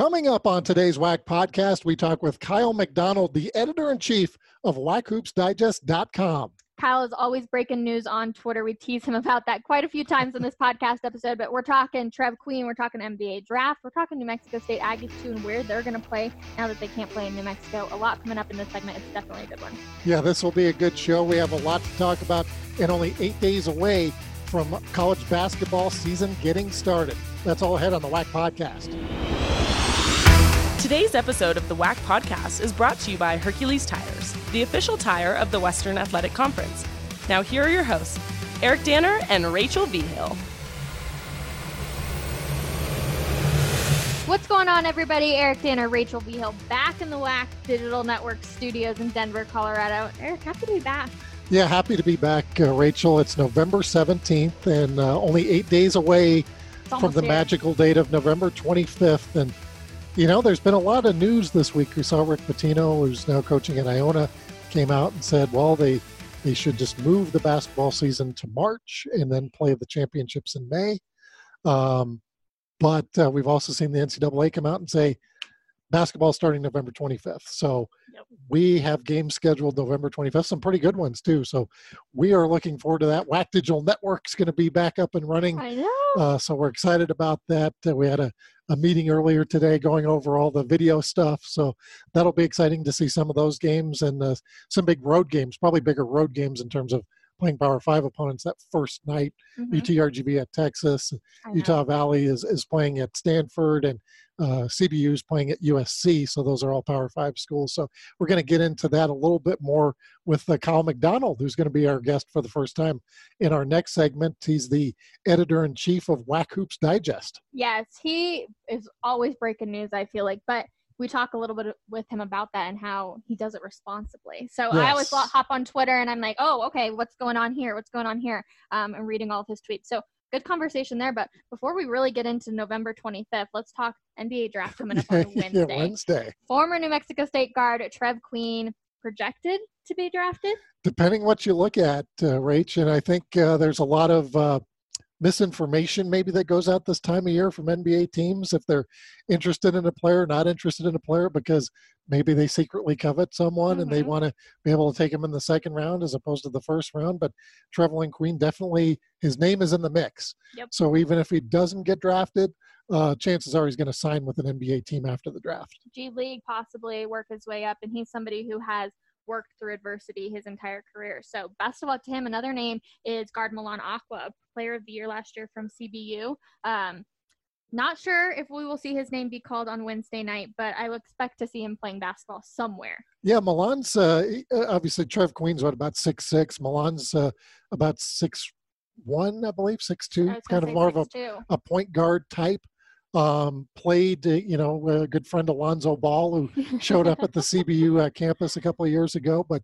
Coming up on today's WAC podcast, we talk with Kyle McDonald, the editor in chief of WACHoopsDigest.com. Kyle is always breaking news on Twitter. We tease him about that quite a few times in this podcast episode, but we're talking Trev Queen, we're talking NBA draft, we're talking New Mexico State Aggies too, and where they're going to play now that they can't play in New Mexico. A lot coming up in this segment. It's definitely a good one. Yeah, this will be a good show. We have a lot to talk about, and only eight days away from college basketball season getting started. That's all ahead on the WAC podcast. Today's episode of the WAC podcast is brought to you by Hercules Tires, the official tire of the Western Athletic Conference. Now, here are your hosts, Eric Danner and Rachel Vigil. What's going on, everybody? Eric Danner, Rachel Vigil, back in the WAC Digital Network studios in Denver, Colorado. Eric, happy to be back. Yeah, happy to be back, uh, Rachel. It's November 17th and uh, only eight days away from the here. magical date of November 25th. And, you know, there's been a lot of news this week. We saw Rick Pitino, who's now coaching at Iona, came out and said, well, they, they should just move the basketball season to March and then play the championships in May. Um, but uh, we've also seen the NCAA come out and say basketball starting November 25th. So. We have games scheduled November 25th, some pretty good ones too. So we are looking forward to that. WAC Digital Network's going to be back up and running. I know. Uh, so we're excited about that. Uh, we had a, a meeting earlier today going over all the video stuff. So that'll be exciting to see some of those games and uh, some big road games, probably bigger road games in terms of playing Power Five opponents that first night. Mhm. UTRGV at Texas, Utah Valley is, is playing at Stanford, and uh, CBU is playing at USC. So those are all Power Five schools. So we're going to get into that a little bit more with uh, Kyle McDonald, who's going to be our guest for the first time in our next segment. He's the editor in chief of WAC Hoops Digest. Yes, he is always breaking news, I feel like. But we talk a little bit with him about that and how he does it responsibly. So I always hop on Twitter and I'm like, oh, okay, what's going on here? What's going on here? Um, and reading all of his tweets. So good conversation there. But before we really get into November 25th, let's talk NBA draft coming up on yeah, Wednesday. Wednesday. Former New Mexico State guard Trev Queen projected to be drafted. Depending what you look at, uh, Rach, and I think uh, there's a lot of uh, misinformation maybe that goes out this time of year from NBA teams if they're interested in a player, not interested in a player because maybe they secretly covet someone and they Mhm. want to be able to take him in the second round as opposed to the first round. But Trevelin Queen definitely his name is in the mix. Yep. So even if he doesn't get drafted, uh, chances are he's going to sign with an NBA team after the draft. G League, possibly work his way up, and he's somebody who has worked through adversity his entire career. So best of luck to him. Another name is guard Milan Acquaah, player of the year last year from CBU. Um, not sure if we will see his name be called on Wednesday night, but I expect to see him playing basketball somewhere. Yeah, Milan's uh, uh, obviously Trev Queen's what about six six. Milan's uh, about six one, I believe, six two, kind of more of a, 6'2". a point guard type. Um, played, uh, you know, a good friend Alonzo Ball who showed up at the CBU uh, campus a couple of years ago, but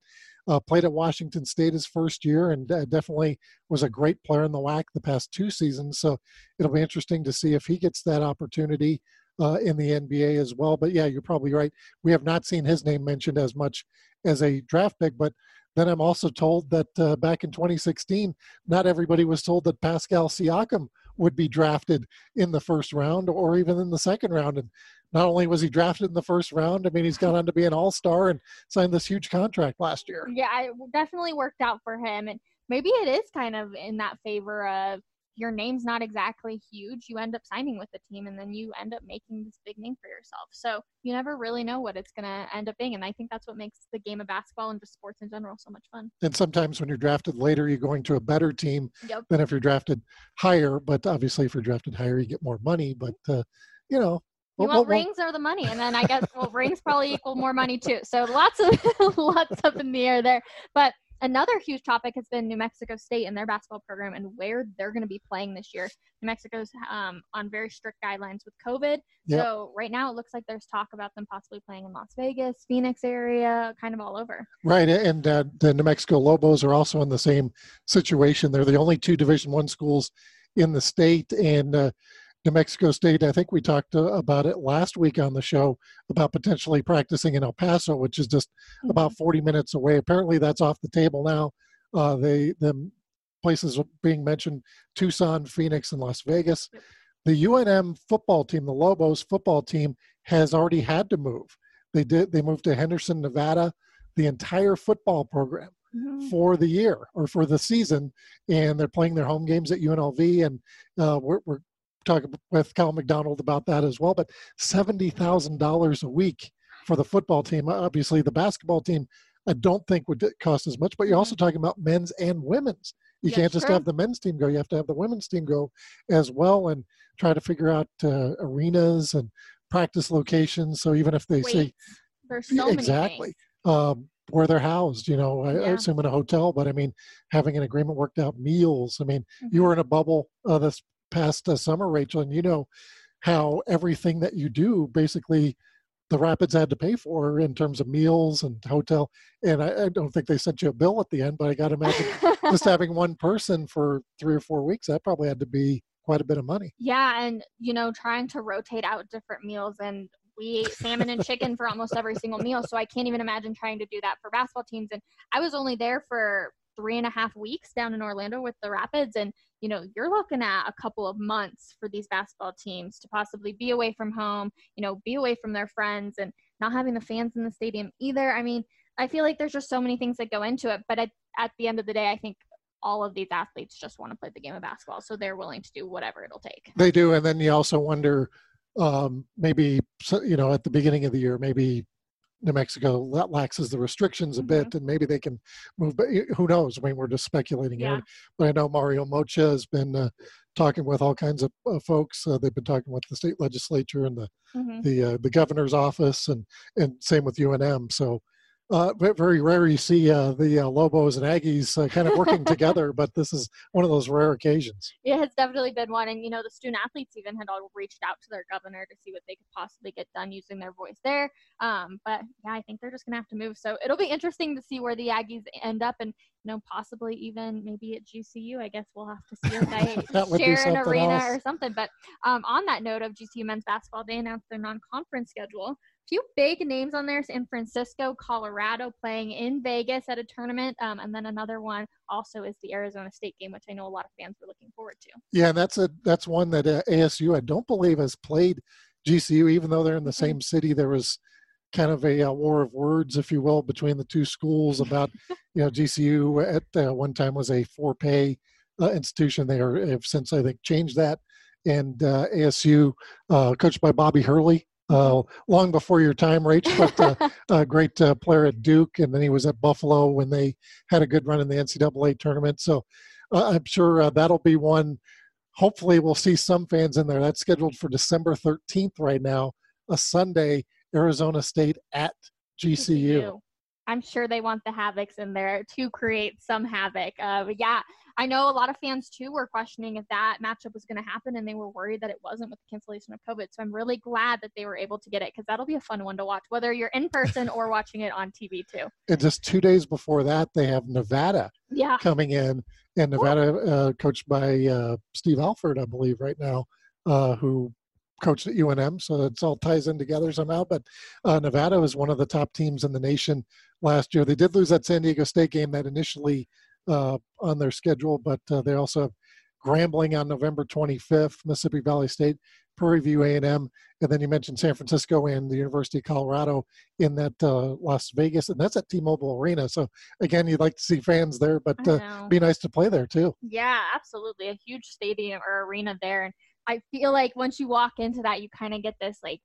uh, played at Washington State his first year and uh, definitely was a great player in the WAC the past two seasons. So it'll be interesting to see if he gets that opportunity uh, in the NBA as well. But yeah, you're probably right. We have not seen his name mentioned as much as a draft pick, but then I'm also told that uh, back in 2016, not everybody was told that Pascal Siakam would be drafted in the first round or even in the second round. And not only was he drafted in the first round, I mean, he's gone on to be an all star and signed this huge contract last year. Yeah, it definitely worked out for him. And maybe it is kind of in that favor of your name's not exactly huge. You end up signing with the team and then you end up making this big name for yourself. So you never really know what it's going to end up being. And I think that's what makes the game of basketball and just sports in general so much fun. And sometimes when you're drafted later, you're going to a better team Yep. than if you're drafted higher. But obviously, if you're drafted higher, you get more money. But, uh, you know, You we'll- want we'll- rings or the money, and then I guess well, rings probably equal more money too. So lots of lots up in the air there. But another huge topic has been New Mexico State and their basketball program and where they're going to be playing this year. New Mexico's um, on very strict guidelines with COVID, Yep. so right now it looks like there's talk about them possibly playing in Las Vegas, Phoenix area, kind of all over. Right, and uh, the New Mexico Lobos are also in the same situation. They're the only two Division One schools in the state, and uh, New Mexico State. I think we talked uh, about it last week on the show about potentially practicing in El Paso, which is just about 40 minutes away. Apparently, that's off the table now. Uh, they the places being mentioned: Tucson, Phoenix, and Las Vegas. The UNM football team, the Lobos football team, has already had to move. They did. They moved to Henderson, Nevada, the entire football program Mhm. for the year or for the season, and they're playing their home games at UNLV. And uh, we're, we're talking with Kyle McDonald about that as well. But seventy thousand dollars a week for the football team. Obviously, the basketball team, I don't think would cost as much. But you're also talking about men's and women's. You Yeah, can't just true. have the men's team go. You have to have the women's team go as well, and try to figure out uh, arenas and practice locations. So even if they say There's so exactly um, where they're housed. You know, I, I assume in a hotel, but I mean, having an agreement worked out, meals. I mean, you Mhm. were in a bubble uh, this past uh, summer, Rachel, and you know how everything that you do basically the Rapids had to pay for in terms of meals and hotel. And I, I don't think they sent you a bill at the end, but I got to imagine just having one person for three or four weeks, that probably had to be quite a bit of money. Yeah, and you know, trying to rotate out different meals and we ate salmon and chicken for almost every single meal. So I can't even imagine trying to do that for basketball teams. And I was only there for three and a half weeks down in Orlando with the Rapids. And, you know, you're looking at a couple of months for these basketball teams to possibly be away from home, you know, be away from their friends and not having the fans in the stadium either. I mean, I feel like there's just so many things that go into it. But at, at the end of the day, I think all of these athletes just want to play the game of basketball. So they're willing to do whatever it'll take. They do, and then you also wonder, um, maybe you know, at the beginning of the year, maybe New Mexico that laxes the restrictions a Mhm. bit, and maybe they can move. But who knows? I mean, we're just speculating Yeah. here. But I know Mario Moccia has been uh, talking with all kinds of uh, folks. Uh, they've been talking with the state legislature and the Mhm. the uh, the governor's office, and and same with UNM. So. Uh, very rare you see uh, the uh, Lobos and Aggies uh, kind of working together, but this is one of those rare occasions. It has definitely been one. And, you know, the student athletes even had all reached out to their governor to see what they could possibly get done using their voice there. Um, but yeah, I think they're just going to have to move. So it'll be interesting to see where the Aggies end up and, you know, possibly even maybe at GCU. I guess we'll have to see if they That would be share an arena else. or something. But um, on that note of GCU men's basketball, they announced their non conference schedule. Few big names on there San Francisco, Colorado playing in Vegas at a tournament. Um, and then another one also is the Arizona State game, which I know a lot of fans were looking forward to. Yeah, and that's a that's one that uh, ASU I don't believe has played GCU, even though they're in the Mhm. same city. There was kind of a, uh war of words, if you will, between the two schools about you know GCU at uh, one time was a for pay uh, institution. They are have since I think changed that, and uh, ASU, uh, coached by Bobby Hurley. Uh, long before your time, Rach, but uh, a great uh, player at Duke, and then he was at Buffalo when they had a good run in the NCAA tournament. So uh, I'm sure uh, that'll be one. Hopefully, we'll see some fans in there. That's scheduled for December 13th right now, a Sunday, Arizona State at GCU. I'm sure they want the Havocs in there to create some havoc. Uh, but yeah, I know a lot of fans too were questioning if that matchup was going to happen, and they were worried that it wasn't with the cancellation of COVID. So I'm really glad that they were able to get it because that'll be a fun one to watch, whether you're in person or watching it on TV too. And just two days before that, they have Nevada Yeah. coming in, and Nevada, uh, coached by uh, Steve Alford, I believe, right now, uh, who coached at UNM. So it's all ties in together somehow. But uh, Nevada is one of the top teams in the nation last year. They did lose that San Diego State game that initially uh, on their schedule, but uh, they also have Grambling on November 25th, Mississippi Valley State, Prairie View A&M, and then you mentioned San Francisco and the University of Colorado in that uh, Las Vegas, and that's at T-Mobile Arena. So again, you'd like to see fans there, but uh, be nice to play there too. Yeah, absolutely. A huge stadium or arena there. And I feel like once you walk into that, you kind of get this like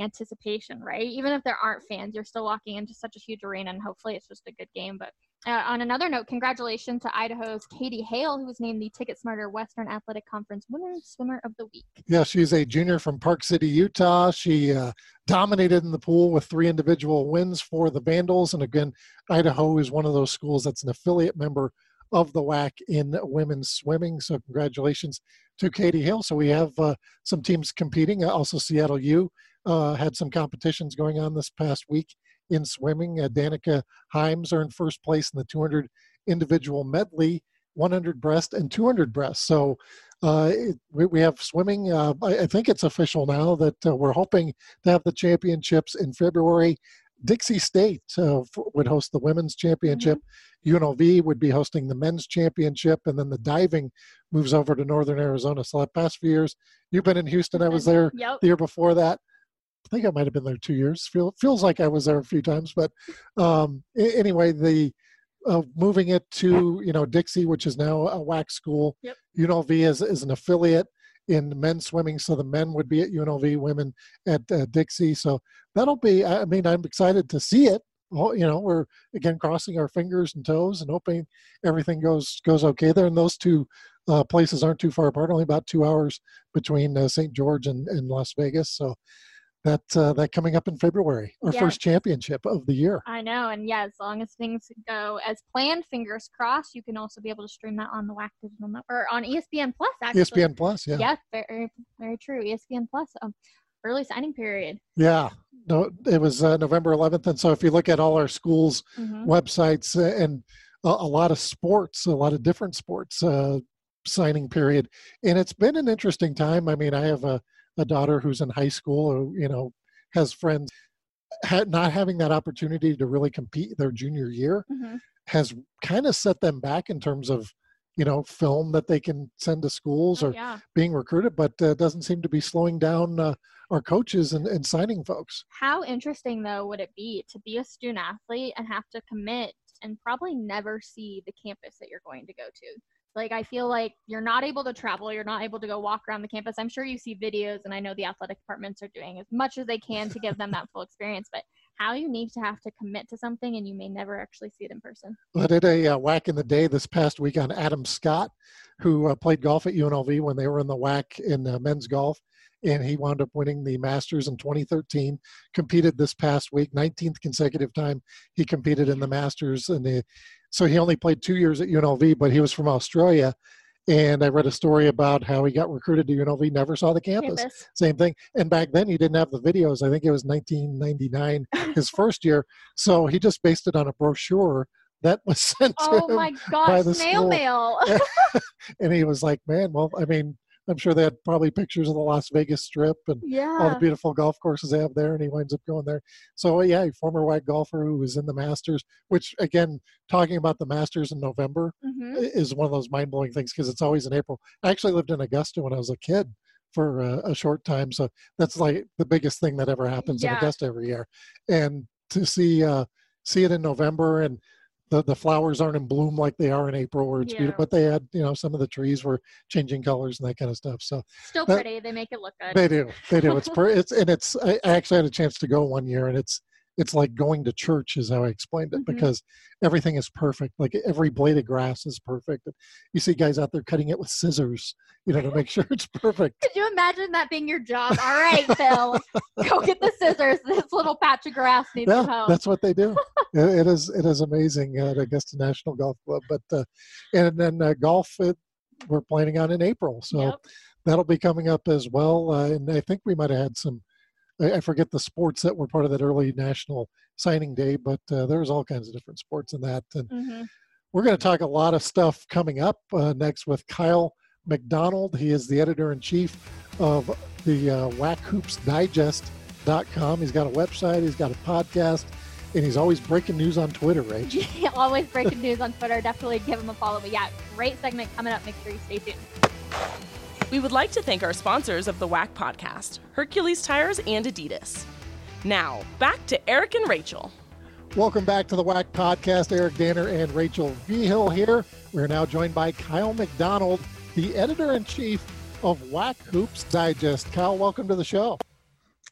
anticipation, right? Even if there aren't fans, you're still walking into such a huge arena and hopefully it's just a good game. But uh, on another note, congratulations to Idaho's Katie Hale, who was named the Ticket Smarter Western Athletic Conference Women's Swimmer of the Week. Yeah, she's a junior from Park City, Utah. She uh, dominated in the pool with three individual wins for the Vandals. And again, Idaho is one of those schools that's an affiliate member of the WAC in women's swimming. So congratulations to Katie Hill. So we have uh, some teams competing. Uh, Also, Seattle U uh, had some competitions going on this past week in swimming. Uh, Danica Himes earned first place in the 200 individual medley, 100 breast and 200 breast. So uh, it, we, we have swimming. Uh, I, I think it's official now that we're hoping to have the championships in February. Dixie State uh, would host the women's championship. UNLV would be hosting the men's championship, and then the diving moves over to Northern Arizona. So the past few years, you've been in Houston. I was there Yep. the year before that. I think I might have been there two years. Feel, feels like I was there a few times, but um, anyway, the uh, moving it to you know Dixie, which is now a WAC school. Yep. UNLV is is an affiliate in men's swimming, so the men would be at UNLV, women at uh, Dixie. So that'll be. I mean, I'm excited to see it. Well, you know, we're again crossing our fingers and toes and hoping everything goes goes okay there. And those two uh, places aren't too far apart, only about two hours between uh, St. George and, and Las Vegas. So that uh, that coming up in February, our Yeah. first championship of the year. I know, and yeah, as long as things go as planned, fingers crossed, you can also be able to stream that on the WAC digital Network or on ESPN Plus. Actually, ESPN Plus, yeah. Yes, very very true. ESPN Plus. Um, early signing period. Yeah, no, it was uh, November 11th, and so if you look at all our schools' Mhm. websites uh, and a, a lot of sports, a lot of different sports uh, signing period, and it's been an interesting time. I mean, I have a, a daughter who's in high school, who you know has friends. Not having that opportunity to really compete their junior year Mhm. has kind of set them back in terms of you know film that they can send to schools Oh, or yeah. being recruited, but uh, doesn't seem to be slowing down uh, our coaches and, and signing folks. How interesting though would it be to be a student athlete and have to commit and probably never see the campus that you're going to go to? Like I feel like you're not able to travel, you're not able to go walk around the campus. I'm sure you see videos and I know the athletic departments are doing as much as they can to give them that full experience, but how unique to have to commit to something and you may never actually see it in person. I did a uh, WAC in the day this past week on Adam Scott, who uh, played golf at UNLV when they were in the WAC in uh, men's golf. And he wound up winning the Masters in 2013. Competed this past week, 19th consecutive time he competed in the Masters. And the, so he only played two years at UNLV, but he was from Australia. And I read a story about how he got recruited to UNLV, never saw the campus. Campus. Same thing. And back then he didn't have the videos. I think it was 1999, his first year. So he just based it on a brochure that was sent to Oh him. my by gosh, the snail school. mail. And he was like, man, well, I mean, I'm sure they had probably pictures of the Las Vegas Strip and yeah. all the beautiful golf courses they have there. And he winds up going there. So, yeah, a former white golfer who was in the Masters, which, again, talking about the Masters in November hmm is one of those mind blowing things because it's always in April. I actually lived in Augusta when I was a kid for a, a short time. So that's like the biggest thing that ever happens in Augusta every year. And to see, uh, see it in November and the, the flowers aren't in bloom like they are in April where it's Yeah. beautiful, but they had, you know, some of the trees were changing colors and that kind of stuff. So Still that- pretty. They make it look good. they do, they do. It's, pretty. it's, and it's, I I actually had a chance to go one year and it's, it's like going to church is how I explained it Mhm. because everything is perfect. Like every blade of grass is perfect. You see guys out there cutting it with scissors, you know, to make sure it's perfect. Could you imagine that being your job? All right, Phil, go get the scissors. This little patch of grass needs Yeah, help. that's what they do. it, it is, it is amazing at Augusta National Golf Club. But, uh, and then uh, golf, it, we're planning on in April. So Yep. that'll be coming up as well. Uh, and I think we might have had some, I, I forget the sports that were part of that early national signing day, but uh, there was all kinds of different sports in that. And hmm we're going to talk a lot of stuff coming up uh, next with Kyle McDonald. He is the editor in chief of the uh, WACHoopsDigest.com. He's got a website, he's got a podcast, and he's always breaking news on Twitter, right? Always breaking news on Twitter. Definitely give him a follow. But yeah, great segment coming up. Make sure you stay tuned. We would like to thank our sponsors of the WAC podcast, Hercules Tires and Adidas. Now, back to Eric and Rachel. Welcome back to the WAC podcast. Eric Danner and Rachel Vigil here. We're now joined by Kyle McDonald, the editor in chief of WAC Hoops Digest. Kyle, welcome to the show.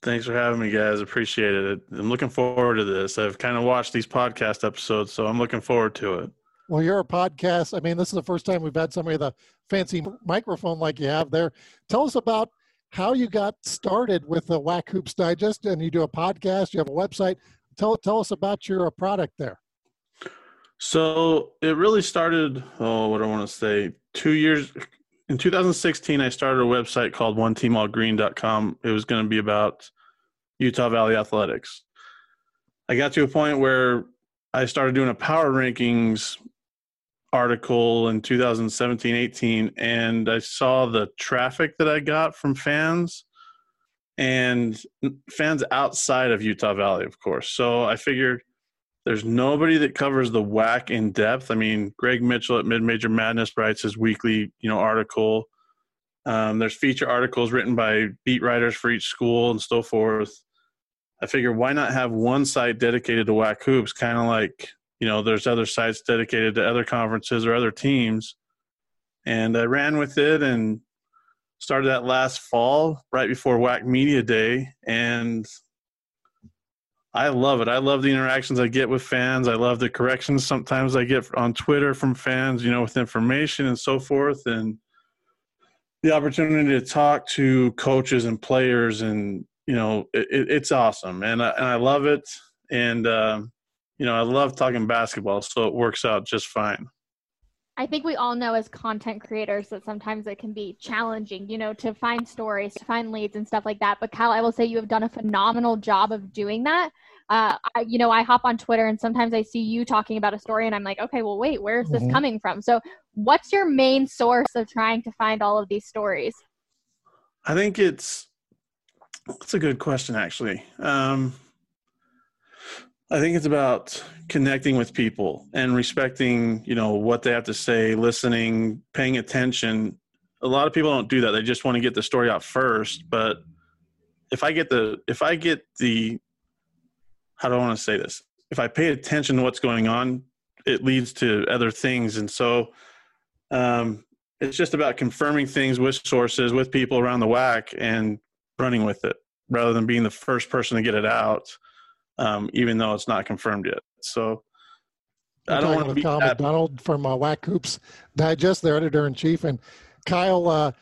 Thanks for having me, guys. Appreciate it. I'm looking forward to this. I've kind of watched these podcast episodes, so I'm looking forward to it. Well, you're a podcast. I mean, this is the first time we've had somebody with a fancy microphone like you have there. Tell us about how you got started with the WAC Hoops Digest, and you do a podcast. You have a website. Tell tell us about your uh, product there. So it really started, oh, what do I want to say? Two years in 2016, I started a website called OneTeamAllGreen.com. It was going to be about Utah Valley athletics. I got to a point where I started doing a power rankings article in 2017 18 and i saw the traffic that i got from fans and fans outside of utah valley of course. So i figured there's nobody that covers the WAC in depth. I mean greg mitchell at mid-major madness writes his weekly you know article. Um, there's feature articles written by beat writers for each school and so forth. I figured why not have one site dedicated to WAC hoops, kind of like you know there's other sites dedicated to other conferences or other teams, and I ran with it and started that last fall right before WAC Media Day, and I love it. I love the interactions I get with fans. I love the corrections sometimes I get on Twitter from fans, you know, with information and so forth, and the opportunity to talk to coaches and players and you know it, it's awesome. And I, and I love it. And um, you know I love talking basketball so it works out just fine. I think we all know as content creators that sometimes it can be challenging, you know, to find stories, to find leads and stuff like that. But Kyle, I will say you have done a phenomenal job of doing that. Uh, I, you know, I hop on Twitter and sometimes I see you talking about a story and I'm like, okay, well, wait, where's this mm-hmm. coming from? So, what's your main source of trying to find all of these stories? I think it's that's a good question, actually. Um, I think it's about connecting with people and respecting, you know, what they have to say, listening, paying attention. A lot of people don't do that. They just want to get the story out first. But if I get the if I get the how do I want to say this? If I pay attention to what's going on, it leads to other things. And so um, it's just about confirming things with sources, with people around the WAC and running with it rather than being the first person to get it out, um, even though it's not confirmed yet. So I'm I do not want to be Kyle that. McDonald from uh, WAC Hoops Digest, their editor in chief, and Kyle. Uh,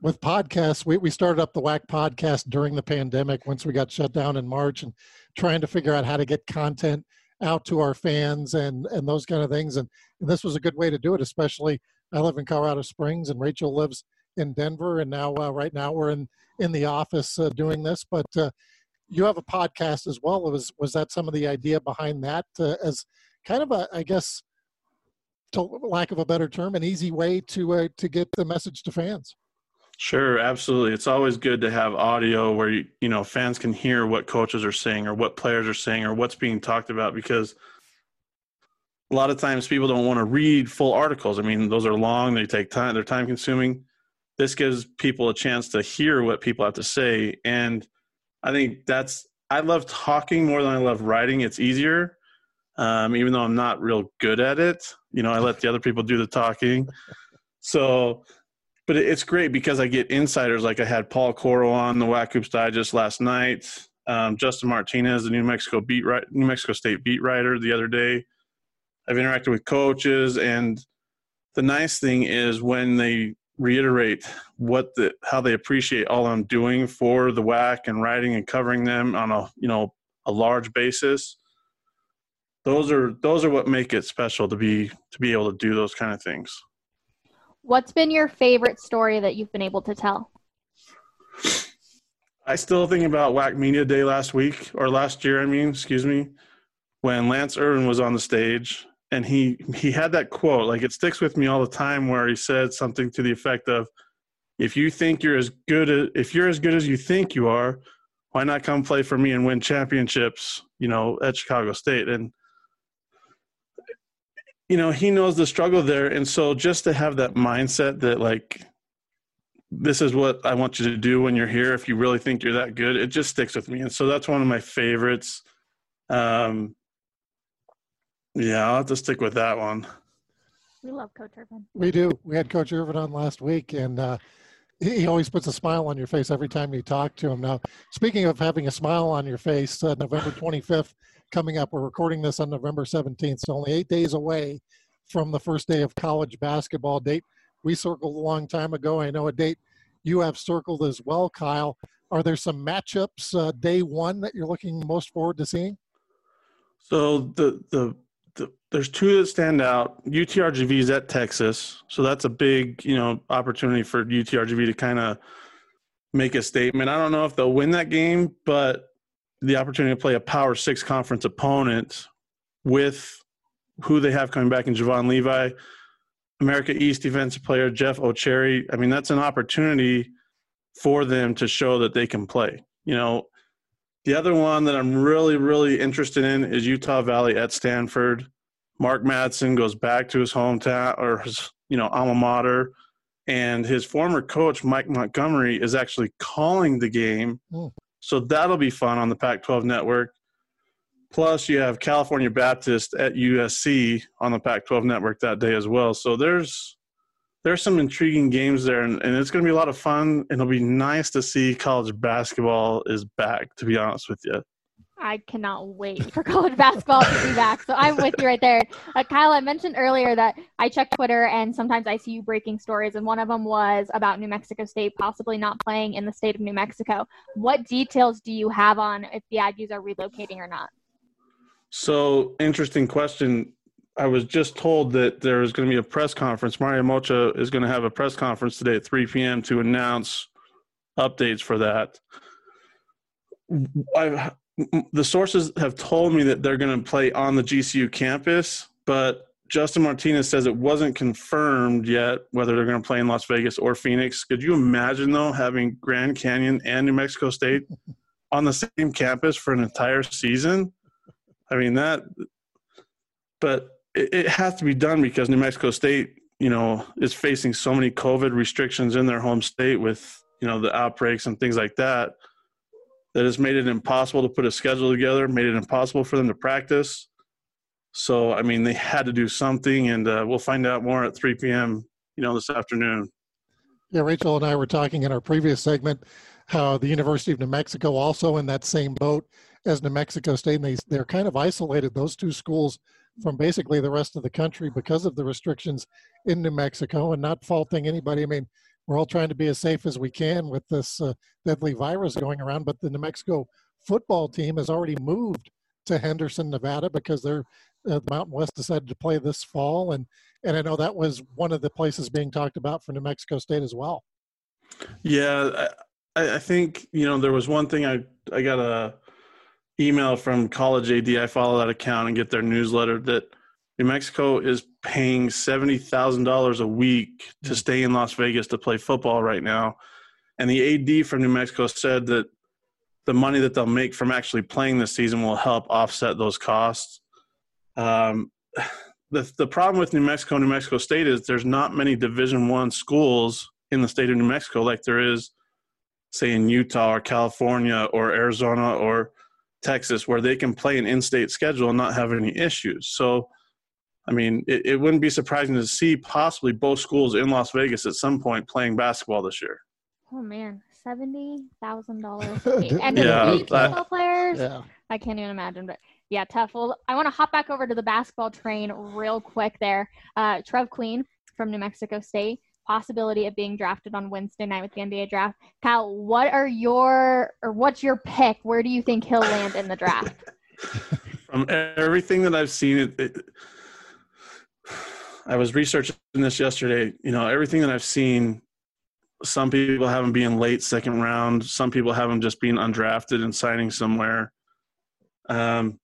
with podcasts, we, we started up the WAC podcast during the pandemic once we got shut down in March and trying to figure out how to get content out to our fans and, and those kind of things. And, and this was a good way to do it, especially I live in Colorado Springs and Rachel lives in Denver, and now uh, right now we're in in the office uh, doing this. But uh, you have a podcast as well. Was was that some of the idea behind that uh, as kind of a I guess, to lack of a better term, an easy way to uh, to get the message to fans? Sure, absolutely. It's always good to have audio where you, you know fans can hear what coaches are saying or what players are saying or what's being talked about because a lot of times people don't want to read full articles. I mean, those are long, they take time, they're time consuming. This gives people a chance to hear what people have to say. And I think that's, I love talking more than I love writing. It's easier, um, even though I'm not real good at it. You know, I let the other people do the talking. So, but it's great because I get insiders. Like I had Paul Coro on the WAC Hoops Digest last night. Um, Justin Martinez, the New Mexico beat New Mexico State beat writer, the other day. I've interacted with coaches, and the nice thing is when they reiterate what the how they appreciate all I'm doing for the WAC and writing and covering them on a you know a large basis. Those are those are what make it special to be to be able to do those kind of things. What's been your favorite story that you've been able to tell? I still think about WAC Media Day last week or last year. I mean, excuse me, when Lance Irvin was on the stage and he he had that quote like it sticks with me all the time where he said something to the effect of if you think you're as good as if you're as good as you think you are why not come play for me and win championships you know at chicago state? And you know he knows the struggle there. And so just to have that mindset that like this is what i want you to do when you're here. If you really think you're that good it just sticks with me. And so that's one of my favorites. Um yeah, I'll have to stick with that one. We love Coach Irvin. We do. We had Coach Irvin on last week, and uh, he always puts a smile on your face every time you talk to him. Now, speaking of having a smile on your face, uh, November 25th coming up. We're recording this on November 17th, so only eight days away from the first day of college basketball date. We circled a long time ago. I know a date you have circled as well, Kyle. Are there some matchups uh, day one that you're looking most forward to seeing? So the the the, there's two that stand out. UTRGV is at Texas, so that's a big you know opportunity for UTRGV to kind of make a statement. I don't know if they'll win that game, but the opportunity to play a Power Six conference opponent with who they have coming back in Javon Levi, America East defensive player Jeff Otchere. I mean, that's an opportunity for them to show that they can play. You know, the other one that I'm really, really interested in is Utah Valley at Stanford. Mark Madsen goes back to his hometown or his, you know, alma mater, and his former coach Mike Montgomery is actually calling the game. Mm. So that'll be fun on the Pac 12 network. Plus, you have California Baptist at USC on the Pac 12 network that day as well. So there's there's some intriguing games there, and, and it's going to be a lot of fun. And it'll be nice to see college basketball is back, to be honest with you. I cannot wait for college basketball to be back. So I'm with you right there. Uh, Kyle, I mentioned earlier that I check Twitter and sometimes I see you breaking stories, and one of them was about New Mexico State possibly not playing in the state of New Mexico. What details do you have on if the Aggies are relocating or not? So, interesting question. I was just told that there's going to be a press conference. Mario Moccia is going to have a press conference today at 3 p.m. to announce updates for that. I've the sources have told me that they're going to play on the GCU campus, but Justin Martinez says it wasn't confirmed yet whether they're going to play in Las Vegas or Phoenix. Could you imagine though having Grand Canyon and New Mexico State on the same campus for an entire season? I mean that, but it, it has to be done because New Mexico State, you know, is facing so many COVID restrictions in their home state with you know the outbreaks and things like that that has made it impossible to put a schedule together, made it impossible for them to practice. So, I mean, they had to do something, and uh, we'll find out more at 3 p.m. You know, this afternoon. Yeah, Rachel and I were talking in our previous segment how the University of New Mexico also in that same boat as New Mexico State, and they they're kind of isolated those two schools from basically the rest of the country because of the restrictions in New Mexico, and not faulting anybody. I mean, we're all trying to be as safe as we can with this uh, deadly virus going around. But the New Mexico football team has already moved to Henderson, Nevada, because they're uh, the Mountain West decided to play this fall, and and I know that was one of the places being talked about for New Mexico State as well. Yeah, I, I think you know there was one thing I I got a email from College AD. I follow that account and get their newsletter that New Mexico is paying seventy thousand dollars a week to hmm. stay in Las Vegas to play football right now, and the AD from New Mexico said that the money that they'll make from actually playing this season will help offset those costs. Um, the the problem with New Mexico, New Mexico State is there's not many Division One schools in the state of New Mexico like there is, say in Utah or California or Arizona or Texas, where they can play an in-state schedule and not have any issues. So I mean, it, it wouldn't be surprising to see possibly both schools in Las Vegas at some point playing basketball this year. Oh man, seventy thousand dollars and yeah, football players. Yeah. I can't even imagine, but yeah, tough. Well, I want to hop back over to the basketball train real quick. There, uh, Trev Queen from New Mexico State, possibility of being drafted on Wednesday night with the NBA draft. Kyle, what are your or what's your pick? Where do you think he'll land in the draft? From everything that I've seen, it, it I was researching this yesterday. You know, everything that I've seen, some people have him being late second round. Some people have him just being undrafted and signing somewhere. Um,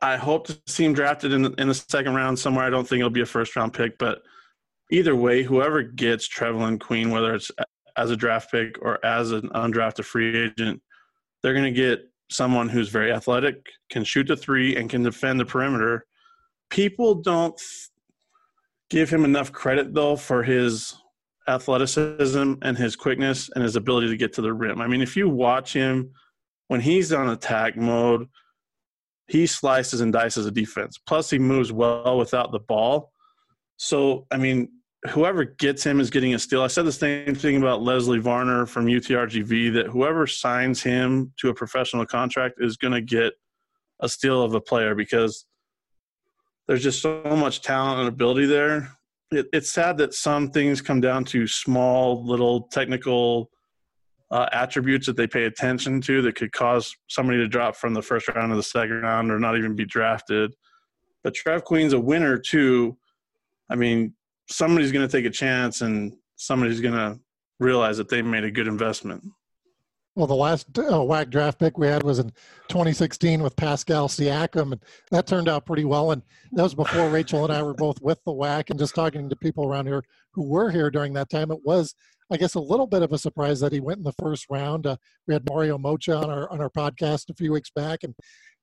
I hope to see him drafted in in the second round somewhere. I don't think it'll be a first round pick, but either way, whoever gets Trevelin Queen, whether it's as a draft pick or as an undrafted free agent, they're going to get someone who's very athletic, can shoot the three, and can defend the perimeter people don't give him enough credit though for his athleticism and his quickness and his ability to get to the rim. I mean, if you watch him when he's on attack mode, he slices and dices a defense. Plus, he moves well without the ball. So, I mean, whoever gets him is getting a steal. I said the same thing about Leslie Varner from UTRGV that whoever signs him to a professional contract is going to get a steal of a player because there's just so much talent and ability there. It, it's sad that some things come down to small little technical uh, attributes that they pay attention to that could cause somebody to drop from the first round to the second round or not even be drafted. But Trev Queen's a winner too. I mean, somebody's going to take a chance and somebody's going to realize that they made a good investment. Well, the last uh, WAC draft pick we had was in 2016 with Pascal Siakam, and that turned out pretty well. And that was before Rachel and I were both with the WAC, and just talking to people around here who were here during that time. It was, I guess, a little bit of a surprise that he went in the first round. Uh, we had Mario Moccia on our on our podcast a few weeks back, and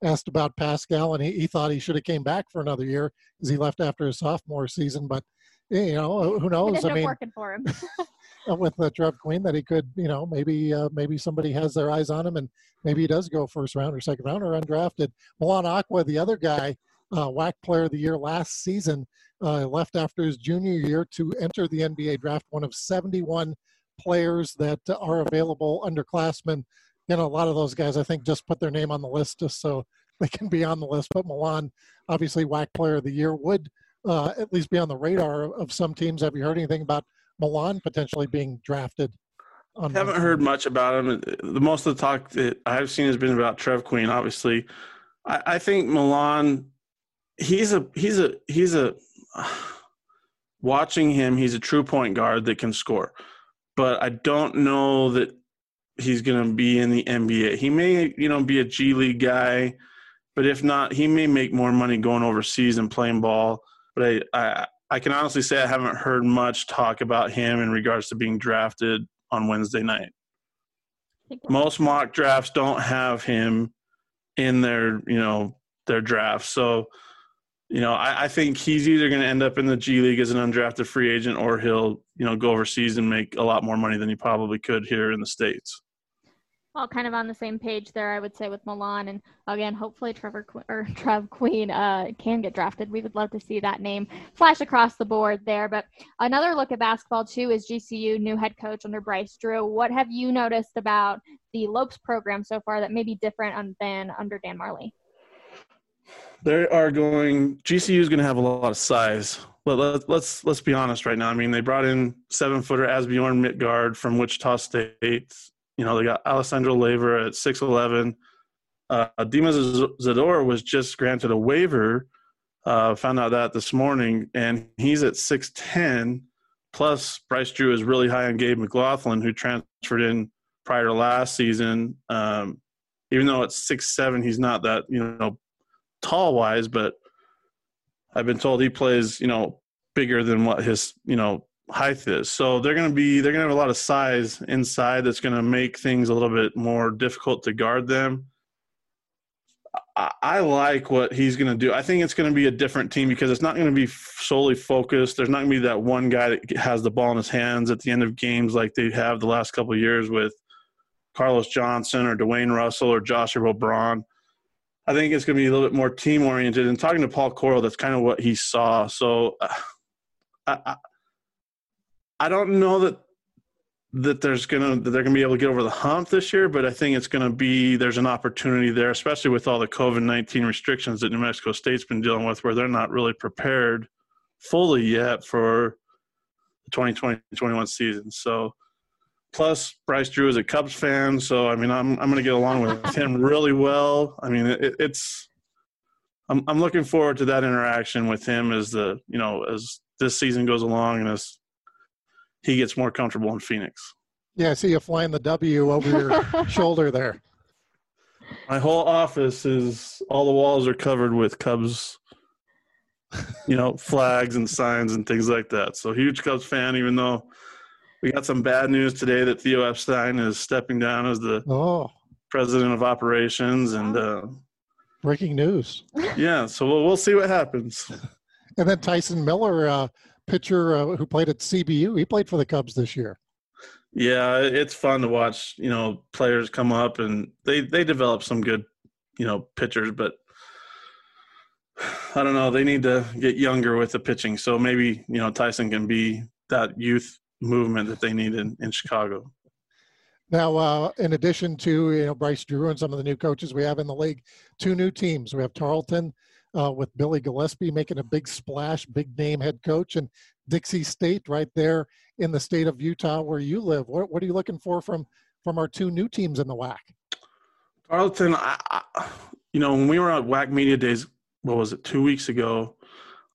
asked about Pascal, and he, he thought he should have came back for another year because he left after his sophomore season. But you know, who knows? I mean, working for him. with the Trev Queen that he could, you know, maybe uh, maybe somebody has their eyes on him and maybe he does go first round or second round or undrafted. Milan Acquaah, the other guy, uh, WAC Player of the Year last season, uh, left after his junior year to enter the NBA draft, one of 71 players that are available underclassmen. You know, a lot of those guys, I think, just put their name on the list just so they can be on the list. But Milan, obviously, WAC Player of the Year would uh, at least be on the radar of some teams. Have you heard anything about Milan potentially being drafted? I haven't heard much about him. The most of the talk that I've seen has been about Trev Queen. Obviously, I, I think Milan. He's a he's a he's a. Watching him, he's a true point guard that can score, but I don't know that he's going to be in the NBA. He may, you know, be a G League guy, but if not, he may make more money going overseas and playing ball. But I, I, I can honestly say I haven't heard much talk about him in regards to being drafted on Wednesday night. Most mock drafts don't have him in their, you know, their draft. So, you know, I, I think he's either going to end up in the G League as an undrafted free agent, or he'll, you know, go overseas and make a lot more money than he probably could here in the states all kind of on the same page there, I would say, with Milan. And again, hopefully Trevor Qu- or Trev Queen uh, can get drafted. We would love to see that name flash across the board there. But another look at basketball too is GCU new head coach under Bryce Drew. What have you noticed about the Lopes program so far that may be different than under Dan Majerle? They are going. GCU is going to have a lot of size. But let's let's let's be honest right now. I mean, they brought in seven footer Asbjorn Midtgaard from Wichita State you know, they got Alessandro Lever at 6'11. Uh, Dima Zador was just granted a waiver. Uh, found out that this morning, and he's at 6'10. Plus, Bryce Drew is really high on Gabe McGlothan, who transferred in prior to last season. Um, even though it's six seven, he's not that you know tall wise, but I've been told he plays you know bigger than what his you know height is. So they're going to be they're going to have a lot of size inside that's going to make things a little bit more difficult to guard them. I, I like what he's going to do. I think it's going to be a different team because it's not going to be solely focused. There's not going to be that one guy that has the ball in his hands at the end of games like they have the last couple years with Carlos Johnson or DeWayne Russell or Joshua Braun. I think it's going to be a little bit more team oriented. And talking to Paul Coro, that's kind of what he saw. So uh, I, I don't know that that there's gonna that they're gonna be able to get over the hump this year, but I think it's gonna be there's an opportunity there, especially with all the COVID nineteen restrictions that New Mexico State's been dealing with, where they're not really prepared fully yet for the 2020-21 season. So plus Bryce Drew is a Cubs fan, so I mean I'm I'm gonna get along with him really well. I mean it, it's I'm I'm looking forward to that interaction with him as the you know as this season goes along and as he gets more comfortable in Phoenix. Yeah, I see you flying the W over your shoulder there. My whole office is all the walls are covered with Cubs, you know, flags and signs and things like that. So huge Cubs fan, even though we got some bad news today that Theo Epstein is stepping down as the oh. president of operations and uh, breaking news. Yeah, so we'll, we'll see what happens. And then Tyson Miller uh, pitcher uh, who played at CBU. He played for the Cubs this year. Yeah, it's fun to watch. You know, players come up and they they develop some good, you know, pitchers. But I don't know. They need to get younger with the pitching. So maybe you know Tyson can be that youth movement that they need in, in Chicago. Now, uh, in addition to you know Bryce Drew and some of the new coaches we have in the league, two new teams. We have Tarleton uh, with Billy Gillispie making a big splash, big name head coach, and Dixie State right there in the state of Utah where you live. What, what are you looking for from from our two new teams in the WAC? Tarleton, I, I, you know, when we were at WAC Media Days, what was it, two weeks ago?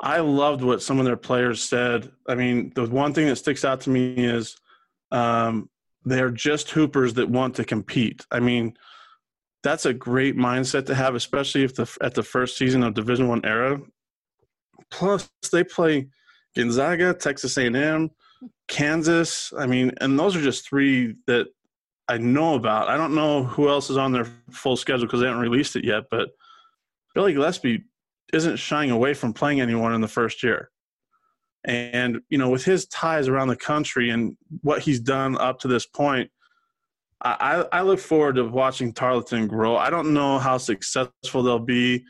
I loved what some of their players said. I mean, the one thing that sticks out to me is um, they're just hoopers that want to compete. I mean, that's a great mindset to have, especially if the at the first season of Division One era. Plus, they play Gonzaga, Texas A&M, Kansas. I mean, and those are just three that I know about. I don't know who else is on their full schedule because they haven't released it yet. But Billy Gillispie isn't shying away from playing anyone in the first year, And, you know, with his ties around the country and what he's done up to this point, I, I look forward to watching Tarleton grow. I don't know how successful they'll be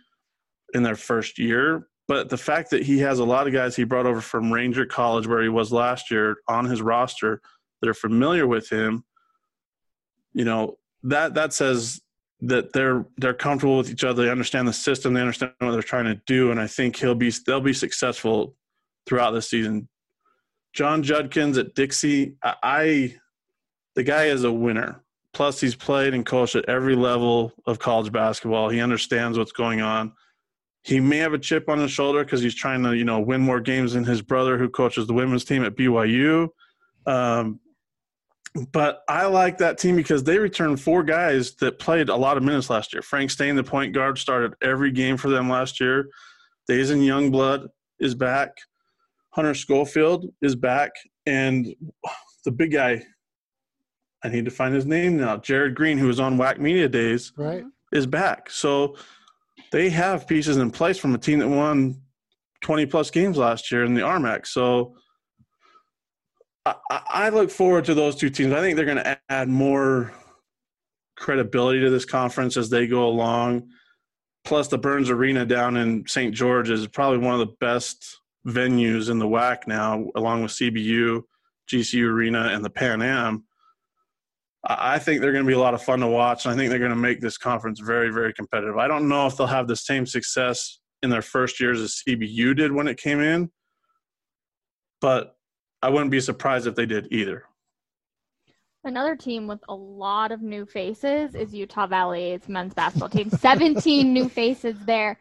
in their first year, but the fact that he has a lot of guys he brought over from Ranger College, where he was last year, on his roster that are familiar with him, you know, that that says that they're they're comfortable with each other. They understand the system. They understand what they're trying to do, and I think he'll be they'll be successful throughout the season. Jon Judkins at Dixie, I the guy is a winner. Plus, he's played and coached at every level of college basketball. He understands what's going on. He may have a chip on his shoulder because he's trying to, you know, win more games than his brother, who coaches the women's team at BYU. Um, but I like that team because they returned four guys that played a lot of minutes last year. Frank Staine, the point guard, started every game for them last year. Dason Youngblood is back. Hunter Schofield is back. And the big guy, I need to find his name now. Jared Green, who was on WAC Media Days, right, is back. So they have pieces in place from a team that won 20 plus games last year in the RMAC. So I, I look forward to those two teams. I think they're going to add more credibility to this conference as they go along. Plus, the Burns Arena down in St. George is probably one of the best venues in the WAC now, along with CBU, GCU Arena, and the Pan Am. I think they're going to be a lot of fun to watch, and I think they're going to make this conference very, very competitive. I don't know if they'll have the same success in their first years as CBU did when it came in, but I wouldn't be surprised if they did either. Another team with a lot of new faces is Utah Valley's men's basketball team. 17 new faces there.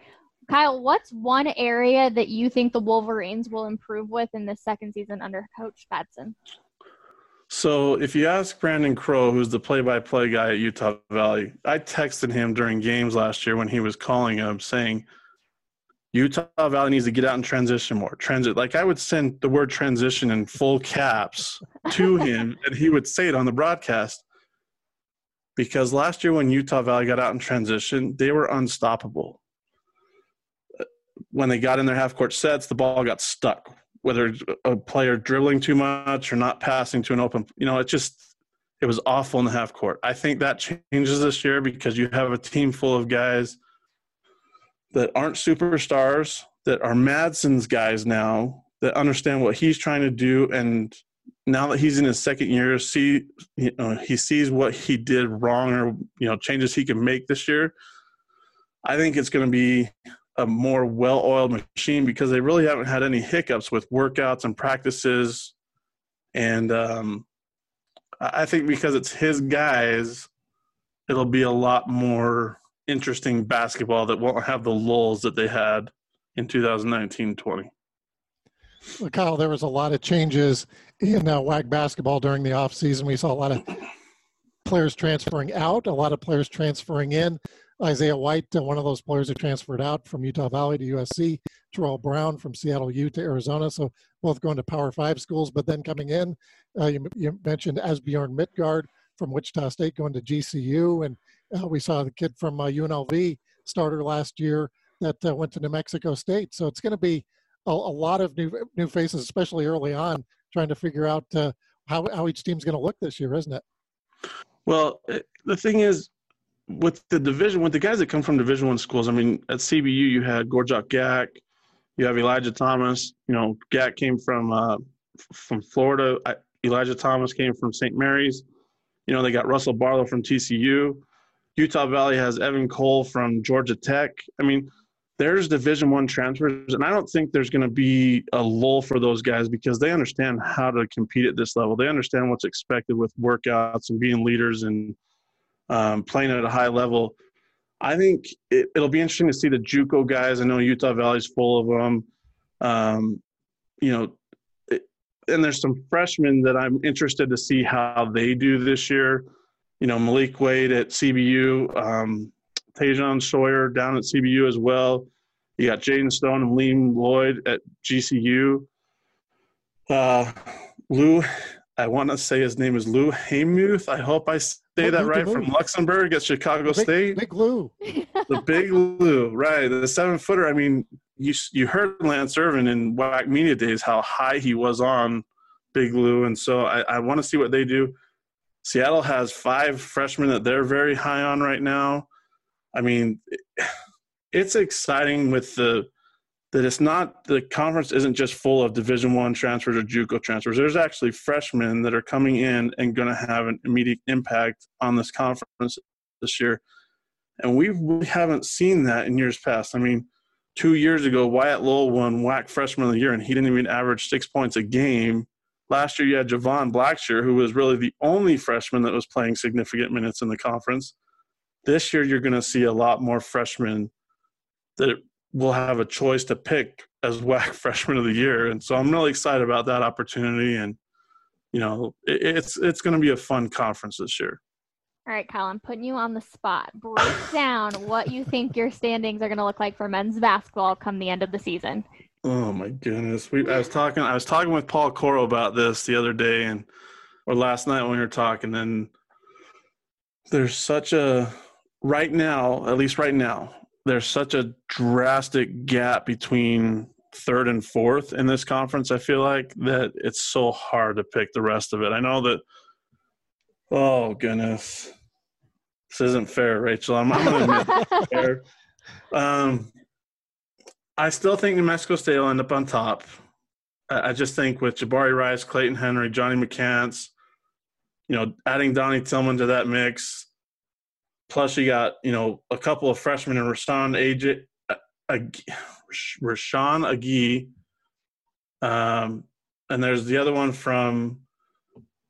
Kyle, what's one area that you think the Wolverines will improve with in this second season under Coach Madsen? So, if you ask Brandon Crow, who's the play-by-play guy at Utah Valley, I texted him during games last year when he was calling him, saying – Utah Valley needs to get out and transition more. Transit, like I would send the word transition in full caps to him, and he would say it on the broadcast. Because last year, when Utah Valley got out in transition, they were unstoppable. Uh, when they got in their half court sets, the ball got stuck. Whether a player dribbling too much or not passing to an open, you know, it just it was awful in the half court. I think that changes this year because you have a team full of guys that aren't superstars, that are Madsen's guys now, that understand what he's trying to do, and now that he's in his second year, see you know, he sees what he did wrong or you know changes he can make this year. I think it's going to be a more well-oiled machine because they really haven't had any hiccups with workouts and practices, and um, I think because it's his guys, it'll be a lot more interesting basketball that won't have the lulls that they had in 2019-20. Well, Kyle, there was a lot of changes in uh, WAC basketball during the offseason. We saw a lot of players transferring out, a lot of players transferring in. Isaiah White, uh, one of those players who transferred out from Utah Valley to USC. Terrell Brown from Seattle U to Arizona. So both going to Power Five schools, but then coming in, uh, you, you, mentioned Asbjorn Midtgaard from Wichita State going to GCU, and uh, we saw the kid from uh, UNLV starter last year that uh, went to New Mexico State. So it's going to be a, a, lot of new new faces, especially early on, trying to figure out uh, how how each team's going to look this year, isn't it? Well, eh, the thing is, with the division, with the guys that come from Division One schools, I mean, at CBU you had Gorjok Gak, you have Elijah Thomas. You know, Gak came from uh, from Florida. Elijah Thomas came from St. Mary's. You know, they got Russell Barlow from TCU. Utah Valley has Evan Cole from Georgia Tech. I mean, there's Division One transfers, and I don't think there's going to be a lull for those guys because they understand how to compete at this level. They understand what's expected with workouts and being leaders and um, playing at a high level. I think it, will be interesting to see the JUCO guys. I know Utah Valley's full of them. Um, you know, it, and there's some freshmen that I'm interested to see how they do this year you know, Malik Wade at CBU, um, Tajon Sawyer down at CBU as well. You got Jaden Stone and Liam Lloyd at GCU. Uh, Lou, I want to say his name is Lou Haymuth. I hope I say that right from Luxembourg at Chicago big, State. Big Lou. the big Lou, right. The seven footer. I mean, you you heard Lance Irvin in WAC Media Days how high he was on Big Lou, and so I, I want to see what they do. Seattle has five freshmen that they're very high on right now. I mean, it's exciting with the that it's not the conference isn't just full of Division One transfers or JUCO transfers. There's actually freshmen that are coming in and going to have an immediate impact on this conference this year, and we really haven't seen that in years past. I mean, two years ago, Wyatt Lowell won WAC Freshman of the Year, and he didn't even average six points a game. Last year, you had Javon Blackshear, who was really the only freshman that was playing significant minutes in the conference. This year, you're going to see a lot more freshmen that will have a choice to pick as WAC Freshman of the Year, and so I'm really excited about that opportunity. And you know, it, it's it's going to be a fun conference this year. All right, Kyle, I'm putting you on the spot. Break down what you think your standings are going to look like for men's basketball come the end of the season. Oh my goodness, we I was talking I was talking with Paul Coro about this the other day, and or last night when we were talking, and there's such a right now, at least right now, there's such a drastic gap between third and fourth in this conference. I feel like that it's so hard to pick the rest of it. I know that. Oh goodness, this isn't fair, Rachel. I'm, I'm admit fair. Um, I still think New Mexico State will end up on top. I, I just think with Jabari Rice, Clayton Henry, Johnny McCants, you know, adding Donnie Tillman to that mix, Plus, you got you know a couple of freshmen in Rashawn AJ, Rashawn Agee, um, and there's the other one from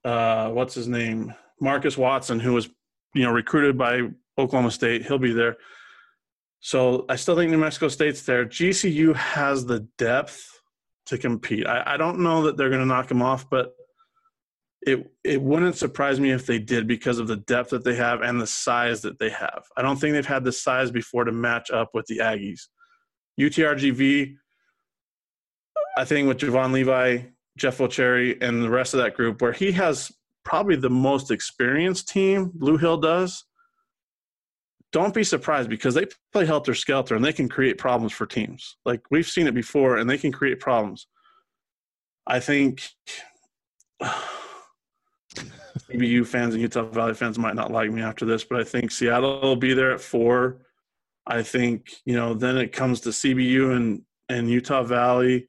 uh, what's his name, Marcus Watson, who was you know recruited by Oklahoma State. He'll be there. So I still think New Mexico State's there. GCU has the depth to compete. I, I don't know that they're going to knock them off, but it it wouldn't surprise me if they did because of the depth that they have and the size that they have. I don't think they've had the size before to match up with the Aggies. UTRGV, I think with Javon Levi, Jeff Ocheri, and the rest of that group, where he has probably the most experienced team, Lew Hill does. Don't be surprised because they play helter skelter and they can create problems for teams. Like we've seen it before, and they can create problems. I think CBU fans and Utah Valley fans might not like me after this, but I think Seattle will be there at four. I think you know then it comes to CBU and and Utah Valley.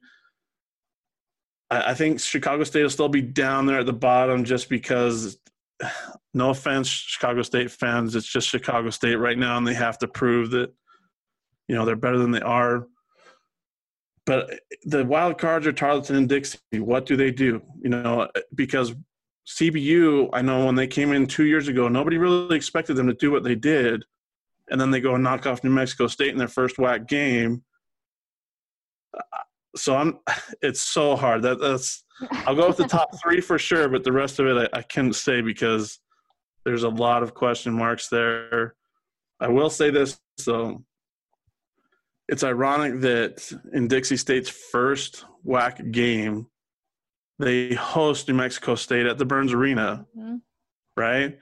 I, I think Chicago State will still be down there at the bottom just because. No offense, Chicago State fans. It's just Chicago State right now, and they have to prove that you know they're better than they are. But the wild cards are Tarleton and Dixie. What do they do? You know, because CBU, I know when they came in two years ago, nobody really expected them to do what they did, and then they go and knock off New Mexico State in their first WAC game. Uh, so I'm, it's so hard. That that's I'll go with the top three for sure, but the rest of it I, I can't say because there's a lot of question marks there. I will say this so It's ironic that in Dixie State's first WAC game, they host New Mexico State at the Burns Arena, mm-hmm. right?